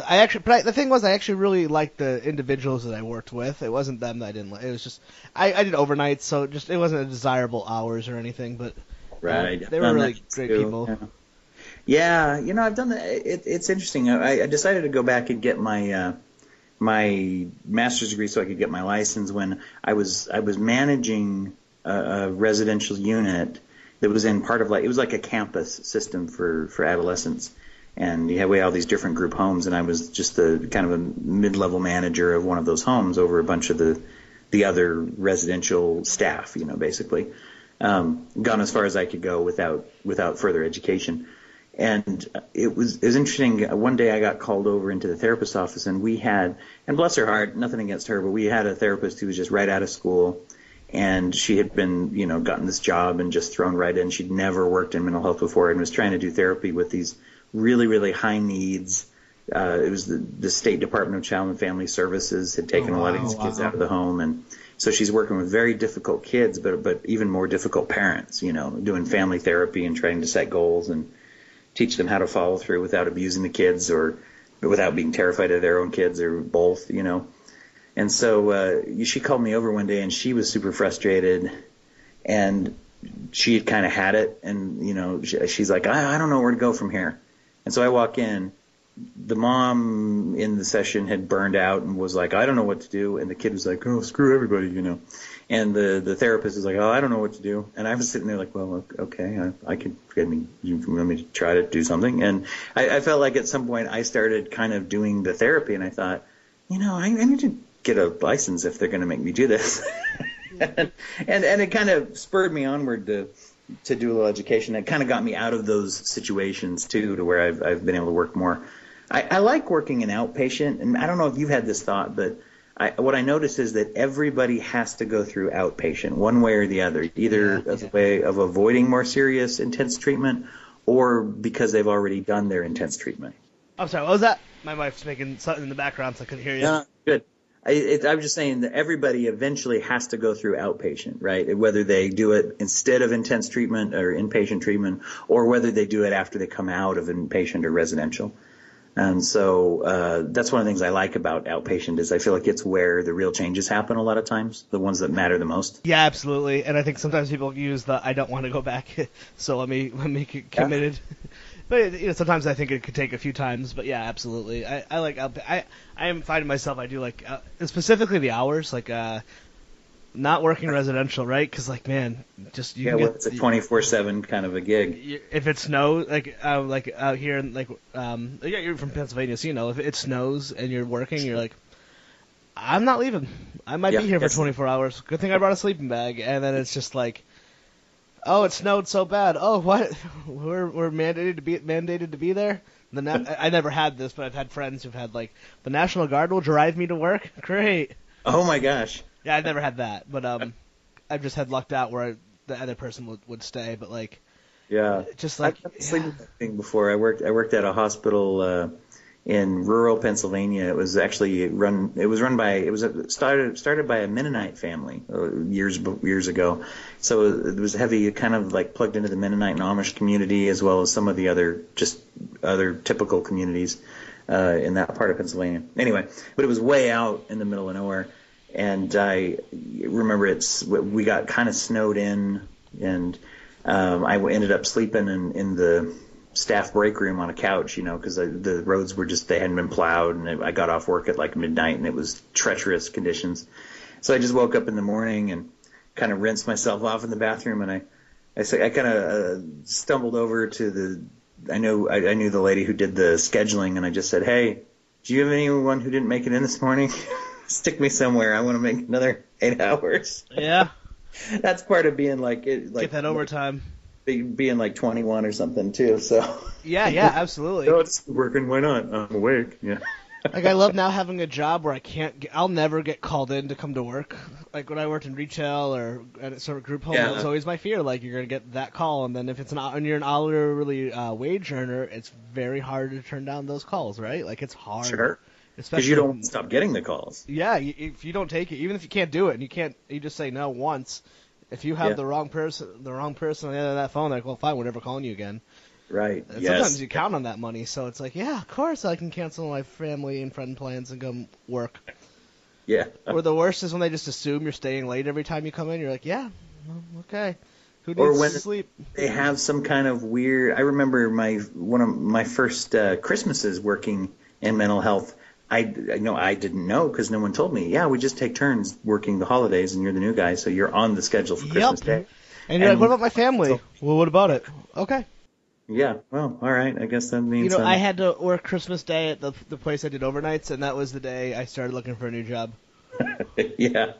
I actually, but I, the thing was, I actually really liked the individuals that I worked with. It wasn't them that I didn't like. It was just I, I did overnight, so just it wasn't a desirable hours or anything. But right, they were really great too. people. Yeah. yeah. you know, I've done that. It, it's interesting. I, I decided to go back and get my uh, my master's degree so I could get my license when I was I was managing a, a residential unit that was in part of like it was like a campus system for for adolescents. And you had we had all these different group homes and I was just the kind of a mid-level manager of one of those homes over a bunch of the the other residential staff you know basically. Um, gone as far as I could go without without further education and it was it was interesting one day I got called over into the therapist's office and we had and bless her heart nothing against her but we had a therapist who was just right out of school and she had been, you know, gotten this job and just thrown right in. She'd never worked in mental health before and was trying to do therapy with these really, really high needs. Uh, it was the, the State Department of Child and Family Services had taken oh, wow, a lot of these kids wow. out of the home, and so she's working with very difficult kids, but but even more difficult parents. You know, doing family therapy and trying to set goals and teach them how to follow through without abusing the kids or without being terrified of their own kids or both. You know, and so uh, she called me over one day, and she was super frustrated, and she had kind of had it, and you know, she, she's like, I, I don't know where to go from here. And so I walk in. The mom in the session had burned out and was like, I don't know what to do. And the kid was like, Oh, screw everybody, you know. And the the therapist is like, Oh, I don't know what to do. And I was sitting there like, Well, okay, I, I could. I mean, you want me to try to do something? And I, I felt like at some point I started kind of doing the therapy, and I thought, you know, I, I need to get a license if they're going to make me do this. and, and and it kind of spurred me onward to to do a little education. It kind of got me out of those situations too, to where I've I've been able to work more. I, I like working in outpatient, and I don't know if you've had this thought, but I, what I notice is that everybody has to go through outpatient one way or the other, either Yeah, as yeah. a way of avoiding more serious intense treatment, or because they've already done their intense treatment. I'm sorry. What was that? My wife's making something in the background, so I couldn't hear you. Yeah, good. I, it, I'm just saying that everybody eventually has to go through outpatient, right? Whether they do it instead of intense treatment or inpatient treatment, or whether they do it after they come out of inpatient or residential. And so uh, that's one of the things I like about outpatient is I feel like it's where the real changes happen a lot of times, the ones that matter the most. Yeah, absolutely. And I think sometimes people use the "I don't want to go back," so let me let me get Yeah. committed. but you know, sometimes I think it could take a few times. But yeah, absolutely. I, I like I I am finding myself I do like uh, specifically the hours like uh not working residential right? Because like man just you Yeah, well, get it's a 24/7 kind of a gig. if it snows like uh, like out here in like um yeah you're from Pennsylvania so you know if it snows and you're working you're like I'm not leaving. I might Yeah, be here for 24 hours. Good thing I brought a sleeping bag and then it's just like oh it snowed so bad. Oh what? We're we're mandated to be mandated to be there? The na- I never had this but I've had friends who've had like the National Guard will drive me to work? Great. Oh my gosh. Yeah I've never had that but um I've just had lucked out where the other person would would stay but like Yeah. just like I've the sleeping thing before. I worked I worked at a hospital uh, in rural Pennsylvania. It was actually run it was run by it was a, started started by a Mennonite family uh, years years ago. So it was heavy kind of like plugged into the Mennonite and Amish community as well as some of the other just other typical communities uh, in that part of Pennsylvania. Anyway, but it was way out in the middle of nowhere. And I remember it's we got kind of snowed in, and um, I ended up sleeping in, in the staff break room on a couch, you know, because the roads were just they hadn't been plowed, and I got off work at like midnight, and it was treacherous conditions. So I just woke up in the morning and kind of rinsed myself off in the bathroom, and I I, I kind of uh, stumbled over to the I know I, I knew the lady who did the scheduling, and I just said, "Hey, do you have anyone who didn't make it in this morning? Stick me somewhere. I want to make another eight hours." yeah That's part of being like it, like get that overtime. be- being like 21 or something too. So Yeah, yeah, absolutely. no, it's working. Why not? I'm awake. Yeah. like I love now having a job where I can't. Get, I'll never get called in to come to work. Like when I worked in retail or at a sort of group home, Yeah. that was always my fear. Like you're gonna get that call, and then if it's an hou- and you're an hourly uh, wage earner, it's very hard to turn down those calls, right? Like it's hard, Sure. Because you don't stop getting the calls. Yeah, if you don't take it, even if you can't do it, and you can't, you just say no once. If you have Yeah. the wrong person, the wrong person on the other end of that phone, they're like, well, fine, we're never calling you again. Right. And yes. Sometimes you count on that money, so it's like, yeah, of course I can cancel my family and friend plans and go work. Yeah. or the worst is when they just assume you're staying late every time you come in. You're like, yeah, okay. Who needs Or when- to sleep? they have some kind of weird. I remember my one of my first uh, Christmases working in mental health. I I know I didn't know because no one told me. Yeah, we just take turns working the holidays, and you're the new guy, so you're on the schedule for Christmas Yep. Day. And you're And- like, what about my family? Well, what about it? Okay. Yeah. Well, all right. I guess that means. You know, um, I had to work Christmas Day at the the place I did overnights, and that was the day I started looking for a new job. yeah.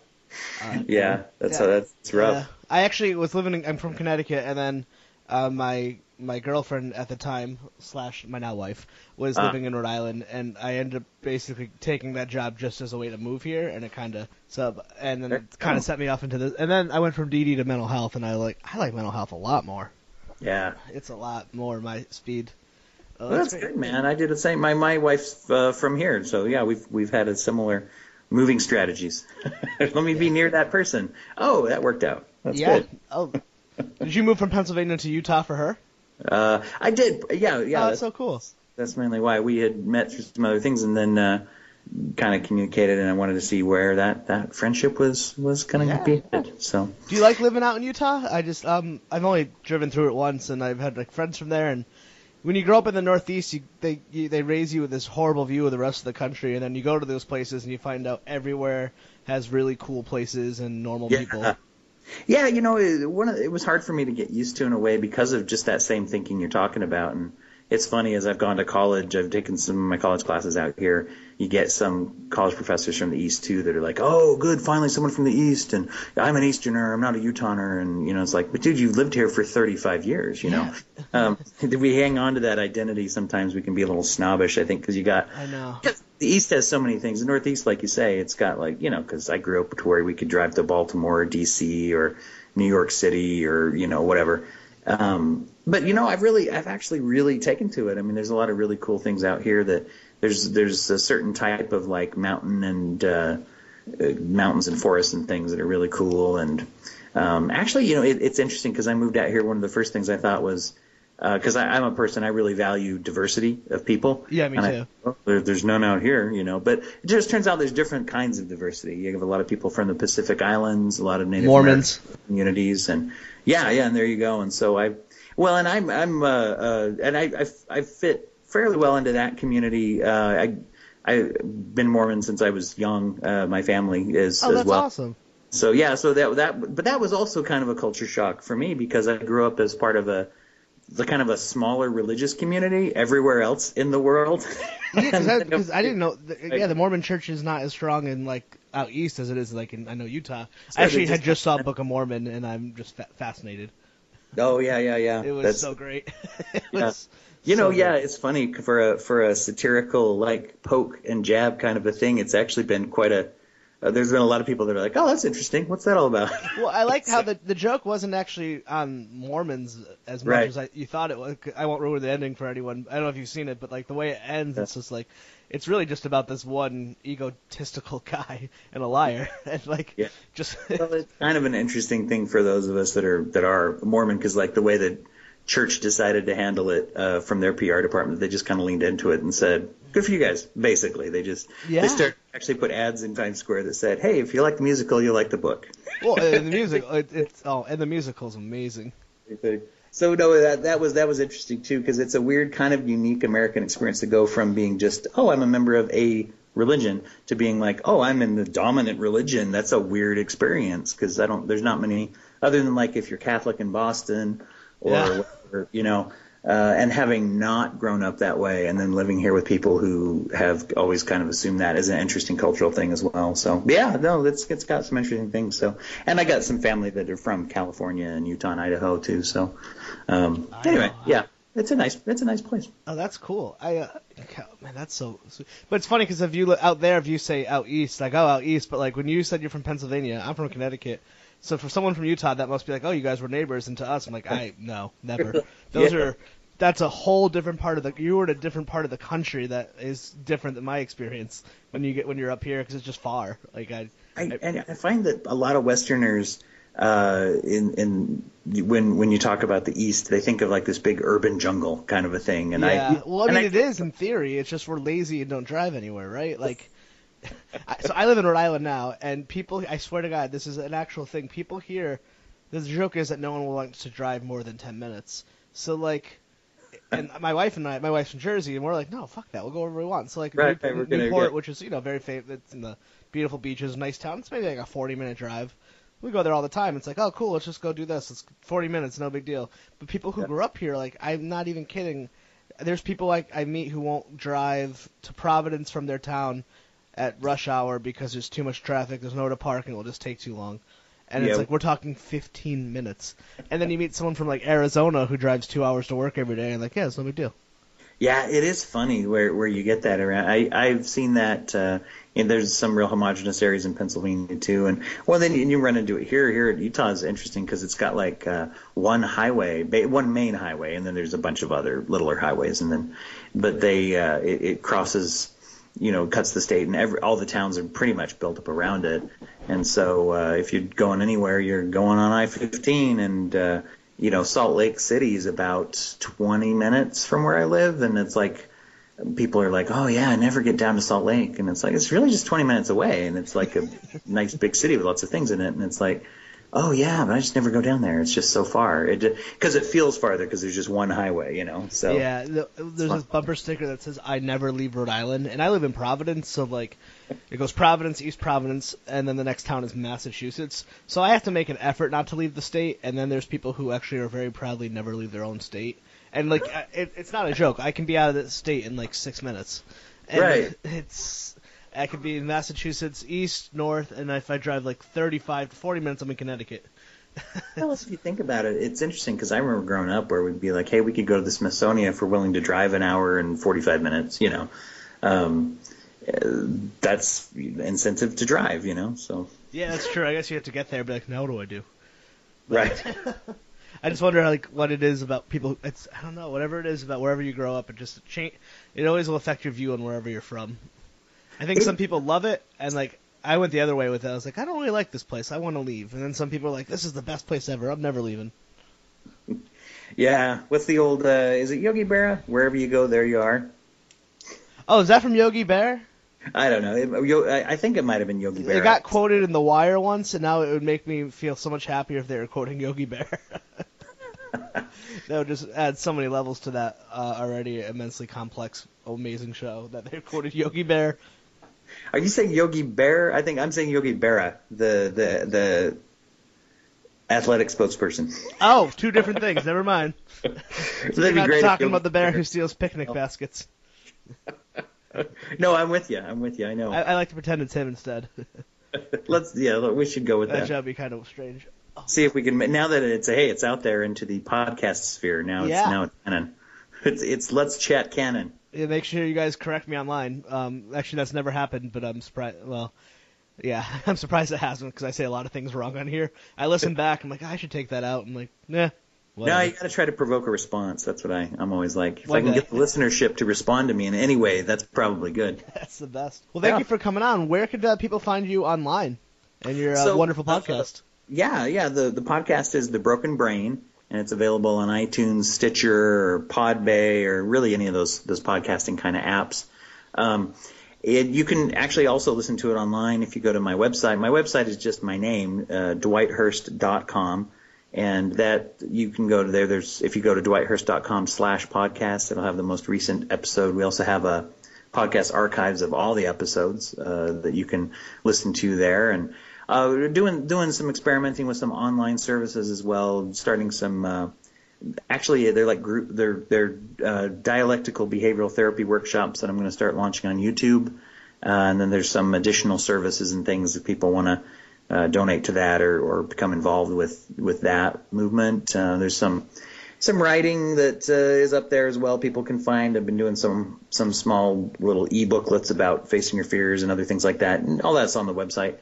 Uh, Yeah. That's Yeah. that's rough. Yeah. I actually was living. In, I'm from Connecticut, and then uh, my my girlfriend at the time slash my now wife was Ah. living in Rhode Island, and I ended up basically taking that job just as a way to move here, and it kind of sub, and then it kind of set me off into this. And then I went from DD to mental health, and I like I like mental health a lot more. Yeah. It's a lot more my speed. Oh, Well, that's good, man. I did the same. My my wife's uh, from here, so yeah, we've we've had a similar moving strategies. Let me be near that person. Oh, that worked out. That's yeah. good. Oh, did you move from Pennsylvania to Utah for her? Uh, I did. Yeah, yeah. oh, that's, that's so cool. that's mainly why we had met through some other things, and then uh, kind of communicated, and I wanted to see where that that friendship was was going to Yeah. be headed. So Do you like living out in Utah? I just um I've only driven through it once, and I've had like friends from there. And when you grow up in the Northeast, you, they you, they raise you with this horrible view of the rest of the country, and then you go to those places and you find out everywhere has really cool places and normal Yeah. people. Yeah, you know, it, one of, it was hard for me to get used to in a way because of just that same thinking you're talking about, and it's funny as I've gone to college, I've taken some of my college classes out here. You get some college professors from the East too that are like, "Oh, good, finally someone from the East," and I'm an Easterner, I'm not a Utaher, and you know, it's like, but dude, you've lived here for 35 years, you know. um, we hang on to that identity. Sometimes we can be a little snobbish, I think, because you got. I know. The East has so many things. The Northeast, like you say, it's got like you know, because I grew up to where we could drive to Baltimore or D.C. or New York City or you know whatever. Um, but you know, I've really, I've actually really taken to it. I mean, there's a lot of really cool things out here. That there's there's a certain type of like mountain and uh, uh, mountains and forests and things that are really cool. And um, actually, you know, it, it's interesting because I moved out here. One of the first things I thought was because uh, I'm a person I really value diversity of people. Yeah, me and too. I, well, there, there's none out here, you know. But it just turns out there's different kinds of diversity. You have a lot of people from the Pacific Islands, a lot of Native Mormons American communities, and yeah, yeah, and there you go. And so I, well, and I'm I'm uh, uh, and I, I I fit fairly well into that community. Uh, I I've been Mormon since I was young. Uh, my family is Oh, as that's well. awesome. So yeah, so that that but that was also kind of a culture shock for me because I grew up as part of a the kind of a smaller religious community everywhere else in the world. Because I, 'cause I didn't know. The, yeah, the Mormon Church is not as strong in like out east as it is like in I know Utah. So I actually they had just- just saw Book of Mormon and I'm just fa- fascinated. oh yeah, yeah, yeah. It was That's- so great. it Yeah. was You know, so yeah, it's funny for a for a satirical like poke and jab kind of a thing. It's actually been quite a. Uh, there's been a lot of people that are like, "Oh, that's interesting. What's that all about?" Well, I liked how the the joke wasn't actually on Mormons as much Right. as I, you thought it was. I won't ruin the ending for anyone. I don't know if you've seen it, but like the way it ends, it's just like it's really just about this one egotistical guy and a liar, and like Yeah. just well, it's kind of an interesting thing for those of us that are that are Mormon because like the way that church decided to handle it uh, from their PR department, they just kind of leaned into it and said, "Good for you guys." Basically, they just Yeah. they start actually put ads in Times Square that said, "Hey, if you like the musical, you like the book." well, and the music, it, it's oh, and the musical is amazing. So no, that that was that was interesting too because it's a weird kind of unique American experience to go from being just oh I'm a member of a religion to being like oh I'm in the dominant religion. That's a weird experience because I don't there's not many other than like if you're Catholic in Boston or Yeah. whatever, you know. Uh, and having not grown up that way, and then living here with people who have always kind of assumed that as an interesting cultural thing as well. So yeah, no, it's it's got some interesting things. So, and I got some family that are from California and Utah and Idaho too. So, um, anyway, yeah, it's a nice it's a nice place. Oh, that's cool. I uh, man, that's so. Sweet. But it's funny because if you look out there, if you say out east, like oh out east, but like when you said you're from Pennsylvania, I'm from Connecticut. So for someone from Utah, that must be like, oh, you guys were neighbors, and to us, I'm like, I no, never. Those Yeah. are that's a whole different part of the. You were in a different part of the country that is different than my experience when you get when you're up here because it's just far. Like I, I, and I find that a lot of Westerners, uh, in in when when you talk about the East, they think of like this big urban jungle kind of a thing. And yeah. I well, I and mean, it is in theory. It's just we're lazy and don't drive anywhere, right? Like, I- so I live in Rhode Island now, and people, I swear to God, this is an actual thing. People here, the joke is that no one wants to drive more than ten minutes. So like, and my wife and I, my wife's from Jersey, and we're like, no, fuck that, we'll go wherever we want. So like, Right, Newport, right, Newport get- which is you know very famous, it's in the beautiful beaches, nice town. It's maybe like a forty minute drive. We go there all the time. It's like, oh, cool. Let's just go do this. It's 40 minutes, no big deal. But people who Yeah. grew up here, like, I'm not even kidding there's people like I meet who won't drive to Providence from their town at rush hour because there's too much traffic, there's nowhere to park, and it'll just take too long. And Yeah. it's like we're talking 15 minutes, and then you meet someone from like Arizona who drives two hours to work every day, and like, yeah, it's no big deal. Yeah, it is funny where where you get that around. I I've seen that. Uh, and there's some real homogenous areas in Pennsylvania too, and well, then you, you run into it here. Here at Utah is interesting because it's got like uh, one highway, ba- one main highway, and then there's a bunch of other littler highways, and then but they uh, it, it crosses, you know, cuts the state, and every all the towns are pretty much built up around it, and so uh, if you're going anywhere, you're going on I-15, and uh, you know, Salt Lake City is about 20 minutes from where I live, and it's like people are like, "Oh yeah, I never get down to Salt Lake," and it's like it's really just 20 minutes away, and it's like a nice big city with lots of things in it, and it's like, "Oh yeah, but I just never go down there. It's just so far." It because it feels farther because there's just one highway, you know. So Yeah, the, there's this bumper sticker that says "I never leave Rhode Island," and I live in Providence, so like, it goes Providence, East Providence, and then the next town is Massachusetts. So I have to make an effort not to leave the state. And then there's people who actually are very proudly never leave their own state. And like, I- it, it's not a joke. I can be out of the state in like six minutes. And Right. It's I could be in Massachusetts, east, north, and if I drive like 35 to 40 minutes, I'm in Connecticut. Well, if you think about it, it's interesting because I remember growing up where we'd be like, "Hey, we could go to the Smithsonian if we're willing to drive an hour and forty-five minutes." You know, um, that's incentive to drive. You know, so Yeah, that's true. I guess you have to get there. and Be like, now what do I do? right. I just wonder like what it is about people. It's I don't know whatever it is about wherever you grow up. It just change. It always will affect your view on wherever you're from. I think some people love it, and like I went the other way with it. I was like, I don't really like this place. I want to leave. And then some people are like, this is the best place ever. I'm never leaving. yeah. What's the old? Uh, is it Yogi Berra? Wherever you go, there you are. Oh, is that from Yogi Bear? I don't know. It, I I think it might have been Yogi Bear. It got quoted in The Wire once, and now it would make me feel so much happier if they were quoting Yogi Bear. that would just add so many levels to that uh, already immensely complex, amazing show that they quoted Yogi Bear. Are you saying Yogi Bear? I think I'm saying Yogi Berra, the the the athletic spokesperson. Oh, two different things. Never mind. So be not talking about the bear who steals picnic oh. baskets. No, I'm with you. I'm with you. I know. I, I like to pretend it's him instead. Let's yeah. We should go with that that. job would be kind of strange. See if we can. Now that it's hey, it's out there into the podcast sphere. Now it's now it's canon. It's it's let's chat canon. Yeah, make sure you guys correct me online. Um, actually, that's never happened, but I'm surprised. Well, yeah, I'm surprised it hasn't because I say a lot of things wrong on here. I listen back. I'm like, I should take that out. I'm like, nah. No, you got to try to provoke a response. That's what I I'm always like. If One I can day. get the listenership to respond to me in any way, that's probably good. That's the best. Well, thank Yeah. you for coming on. Where could uh, people find you online and your uh, So, wonderful uh, podcast? Yeah, yeah. The the podcast is The Broken Brain, and it's available on iTunes, Stitcher, or Podbay, or really any of those those podcasting kind of apps. Um, it, you can actually also listen to it online if you go to my website. My website is just my name, uh, dwighthurst.com, and that you can go to there. There's if you go to dwighthurst.com slash podcast, it'll have the most recent episode. We also have a podcast archives of all the episodes uh, that you can listen to there, and uh, we're doing doing some experimenting with some online services as well, starting some. Uh, actually, they're like group. They're they're uh, dialectical behavioral therapy workshops that I'm going to start launching on YouTube, uh, and then there's some additional services and things that people want to uh, donate to that or, or become involved with with that movement. Uh, there's some some writing that uh, is up there as well. People can find. I've been doing some some small little e-booklets about facing your fears and other things like that, and all that's on the website.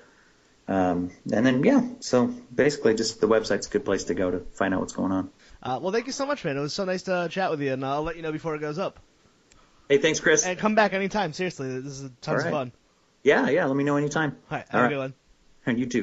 Um, and then yeah, so basically, just the website's a good place to go to find out what's going on. Uh, well, thank you so much, man. It was so nice to chat with you, and I'll let you know before it goes up. Hey, thanks, Chris. And come back anytime. Seriously, this is tons All of fun. Yeah, yeah. Let me know anytime. All right, have All a right. good one. And you too.